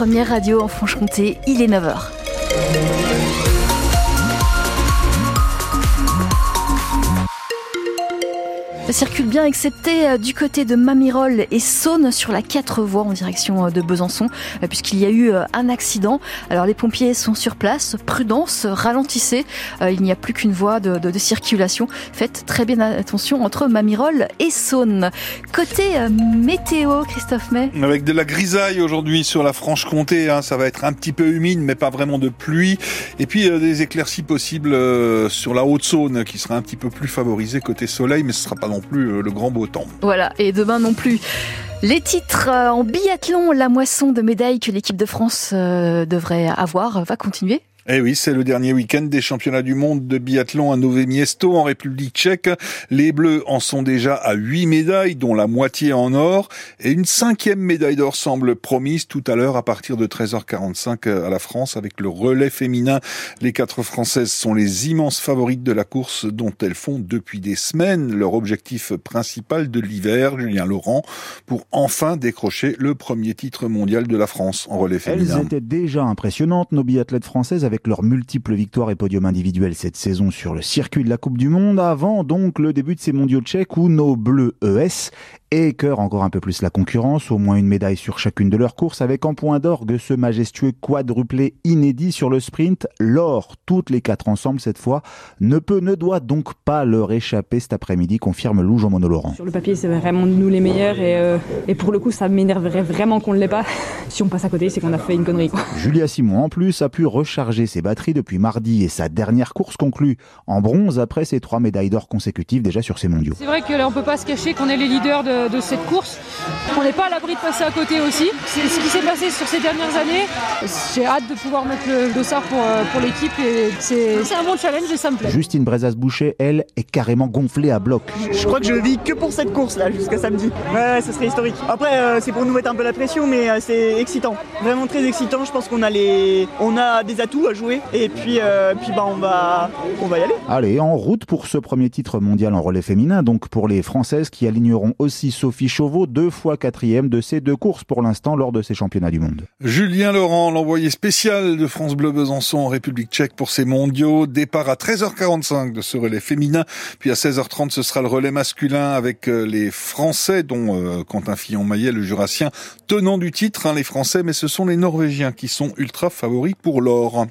Première radio en Franche-Comté, il est 9h. Circule bien, excepté euh, du côté de Mamirol et Saône sur la 4 voies en direction euh, de Besançon, euh, puisqu'il y a eu un accident. Alors les pompiers sont sur place, prudence, ralentissez. Il n'y a plus qu'une voie de, circulation. Faites très bien attention entre Mamirol et Saône. Côté météo, Christophe May. Avec de la grisaille aujourd'hui sur la Franche-Comté, hein, ça va être un petit peu humide, mais pas vraiment de pluie. Et puis des éclaircies possibles sur la Haute-Saône, qui sera un petit peu plus favorisée côté soleil, mais ce sera pas plus euh, le grand beau temps. Voilà, et demain non plus. Les titres euh, en biathlon, la moisson de médailles que l'équipe de France euh, devrait avoir va continuer eh oui, c'est le dernier week-end des championnats du monde de biathlon à Nové Miesto en République tchèque. Les Bleus en sont déjà à huit médailles, dont la moitié en or. Et une cinquième médaille d'or semble promise tout à l'heure à partir de 13h45 à la France avec le relais féminin. Les quatre Françaises sont les immenses favorites de la course dont elles font depuis des semaines leur objectif principal de l'hiver, Julien Laurent, pour enfin décrocher le premier titre mondial de la France en relais féminin. Elles étaient déjà impressionnantes, nos biathlètes françaises, avec avec leurs multiples victoires et podiums individuels cette saison sur le circuit de la Coupe du Monde, avant donc le début de ces mondiaux tchèques où nos bleus ES et cœur encore un peu plus la concurrence, au moins une médaille sur chacune de leurs courses, avec en point d'orgue ce majestueux quadruplé inédit sur le sprint. L'or, toutes les quatre ensemble cette fois, ne peut, ne doit donc pas leur échapper cet après-midi, confirme Lou Jean Laurent. Sur le papier, c'est vraiment nous les meilleurs et, euh, et pour le coup, ça m'énerverait vraiment qu'on ne l'ait pas. Si on passe à côté, c'est qu'on a fait une connerie. Julia Simon, en plus, a pu recharger ses batteries depuis mardi et sa dernière course conclue en bronze après ses trois médailles d'or consécutives déjà sur ces mondiaux. C'est vrai qu'on ne peut pas se cacher qu'on est les leaders de de, cette course. On n'est pas à l'abri de passer à côté aussi. C'est ce qui s'est passé sur ces dernières années. J'ai hâte de pouvoir mettre le dossard pour, euh, pour l'équipe et c'est un bon challenge et ça me plaît. Justine Brezas-Boucher, elle, est carrément gonflée à bloc. Je crois que je vis que pour cette course-là jusqu'à samedi. Ouais, ce serait historique. Après, euh, c'est pour nous mettre un peu la pression, mais euh, c'est excitant. Vraiment très excitant. Je pense qu'on a les, on a des atouts à jouer et puis, puis bah on va, on va y aller. Allez, en route pour ce premier titre mondial en relais féminin, donc pour les Françaises qui aligneront aussi Sophie Chauveau, deux fois quatrième de ces deux courses pour l'instant lors de ces championnats du monde. Julien Laurent, l'envoyé spécial de France Bleu Besançon en République tchèque pour ces mondiaux. Départ à 13h45 de ce relais féminin, puis à 16h30 ce sera le relais masculin avec euh, les Français, dont euh, Quentin Fillon-Maillet, le jurassien, tenant du titre, hein, les Français, mais ce sont les Norvégiens qui sont ultra favoris pour l'or.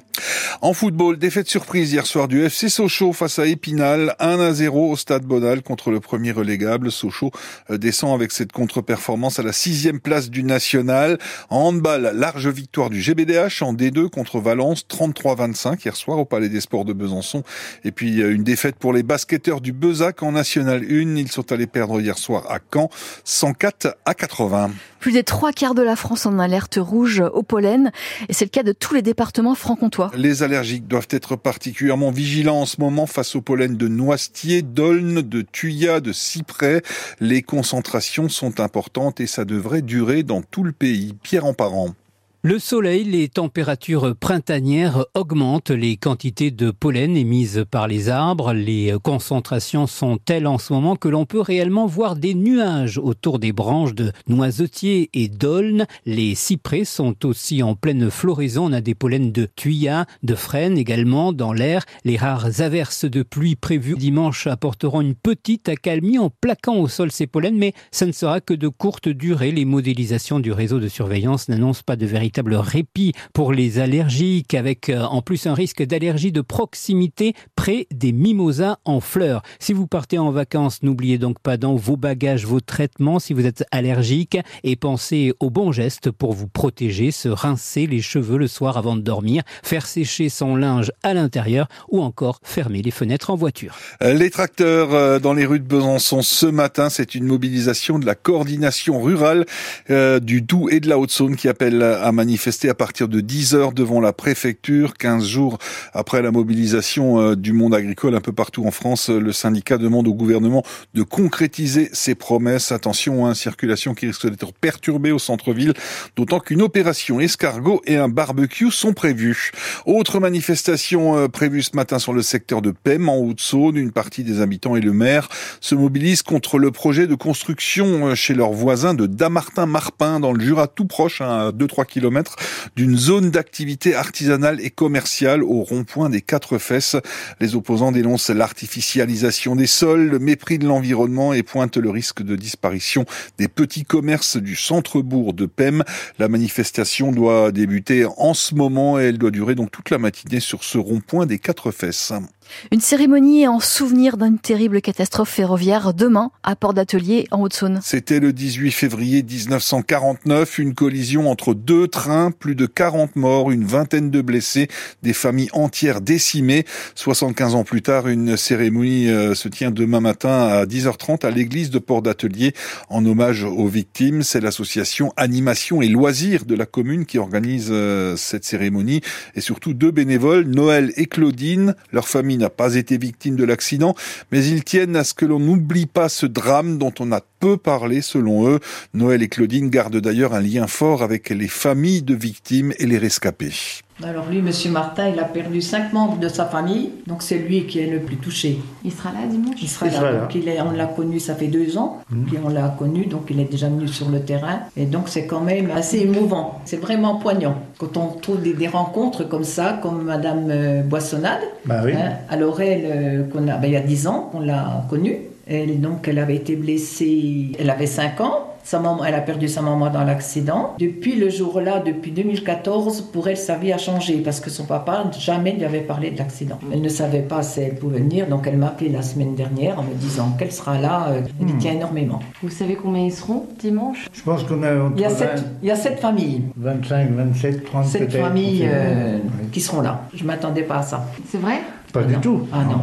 En football, défaite surprise hier soir du FC Sochaux face à Épinal, 1 à 0 au stade Bonal contre le premier relégable. Sochaux euh, descend avec cette contre-performance à la sixième place du national. En handball, large victoire du GBDH en D2 contre Valence, 33-25 hier soir au Palais des Sports de Besançon. Et puis euh, une défaite pour les basketteurs du Bezac en National 1. Ils sont allés perdre hier soir à Caen, 104 à 80. Plus des trois quarts de la France en alerte rouge au pollen. Et c'est le cas de tous les départements franc-comtois. Les allergiques doivent être particulièrement vigilants en ce moment face au pollen de noisetier, d'aulne, de thuya, de cyprès. Les concentrations sont importantes et ça devrait durer dans tout le pays. Pierre en parent. Le soleil, les températures printanières augmentent les quantités de pollen émises par les arbres. Les concentrations sont telles en ce moment que l'on peut réellement voir des nuages autour des branches de noisetiers et d'aulnes. Les cyprès sont aussi en pleine floraison. On a des pollens de thuya, de frêne également dans l'air. Les rares averses de pluie prévues dimanche apporteront une petite accalmie en plaquant au sol ces pollens, mais ça ne sera que de courte durée. Les modélisations du réseau de surveillance n'annoncent pas de véritable véritable répit pour les allergiques, avec euh, en plus un risque d'allergie de proximité près des mimosas en fleurs. Si vous partez en vacances, n'oubliez donc pas dans vos bagages vos traitements si vous êtes allergique et pensez aux bons gestes pour vous protéger, se rincer les cheveux le soir avant de dormir, faire sécher son linge à l'intérieur ou encore fermer les fenêtres en voiture. Euh, les tracteurs euh, dans les rues de Besançon ce matin, c'est une mobilisation de la coordination rurale du Doubs et de la Haute-Saône qui appelle à manifester à partir de 10 heures devant la préfecture. 15 jours après la mobilisation euh, du monde agricole un peu partout en France, le syndicat demande au gouvernement de concrétiser ses promesses. Attention, à hein, une circulation qui risque d'être perturbée au centre-ville, d'autant qu'une opération escargot et un barbecue sont prévus. Autre manifestation euh, prévue ce matin sur le secteur de Pem, en Haute-Saône. Une partie des habitants et le maire se mobilisent contre le projet de construction euh, chez leurs voisins de Damartin-Marpin dans le Jura tout proche, hein, à 2-3 km d'une zone d'activité artisanale et commerciale au rond-point des quatre fesses. Les opposants dénoncent l'artificialisation des sols, le mépris de l'environnement et pointent le risque de disparition des petits commerces du centre-bourg de Pem. La manifestation doit débuter en ce moment et elle doit durer donc toute la matinée sur ce rond-point des quatre fesses. Une cérémonie en souvenir d'une terrible catastrophe ferroviaire demain à Port d'Atelier en Haute-Saône. C'était le 18 février 1949, une collision entre deux trains, plus de 40 morts, une vingtaine de blessés, des familles entières décimées. 75 ans plus tard, une cérémonie euh, se tient demain matin à 10h30 à l'église de Port d'Atelier en hommage aux victimes. C'est l'association Animation et Loisirs de la commune qui organise euh, cette cérémonie et surtout deux bénévoles, Noël et Claudine, leur famille n'a pas été victime de l'accident, mais ils tiennent à ce que l'on n'oublie pas ce drame dont on a peu parlé selon eux. Noël et Claudine gardent d'ailleurs un lien fort avec les familles de victimes et les rescapés. Alors lui, Monsieur Martin, il a perdu cinq membres de sa famille, donc c'est lui qui est le plus touché. Il sera là dimanche? Il sera là. Donc il est, on l'a connu, ça fait deux ans mmh. on l'a connu, donc il est déjà venu sur le terrain. Et donc c'est quand même assez émouvant. C'est vraiment poignant quand on trouve des, rencontres comme ça, comme Madame euh, Boissonnade. Bah oui. Hein, alors elle, euh, qu'on a, ben, il y a dix ans, on l'a connue. Elle, donc, elle avait été blessée, elle avait 5 ans. Sa maman, elle a perdu sa maman dans l'accident. Depuis le jour-là, depuis 2014, pour elle, sa vie a changé parce que son papa jamais lui avait parlé de l'accident. Elle ne savait pas si elle pouvait venir, donc elle m'a appelé la semaine dernière en me disant qu'elle sera là. Euh, elle y hmm. tient énormément. Vous savez combien ils seront dimanche? Je pense qu'on a il y a, sept, il y a sept familles. 25, 27, 30 Sept familles euh, qui seront là. Je ne m'attendais pas à ça. C'est vrai? Pas du tout. Ah non.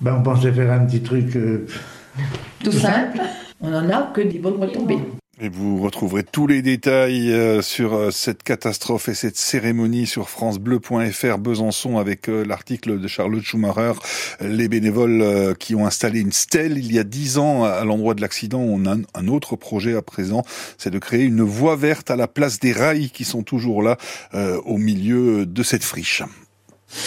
Ben, on pensait faire un petit truc. Euh, tout, simple. On n'en a que des bonnes retombées. Et vous retrouverez tous les détails euh, sur euh, cette catastrophe et cette cérémonie sur francebleu.fr Besançon avec euh, l'article de Charlotte Schumacher. Les bénévoles qui ont installé une stèle il y a dix ans à l'endroit de l'accident. On a un autre projet à présent, c'est de créer une voie verte à la place des rails qui sont toujours là au milieu de cette friche.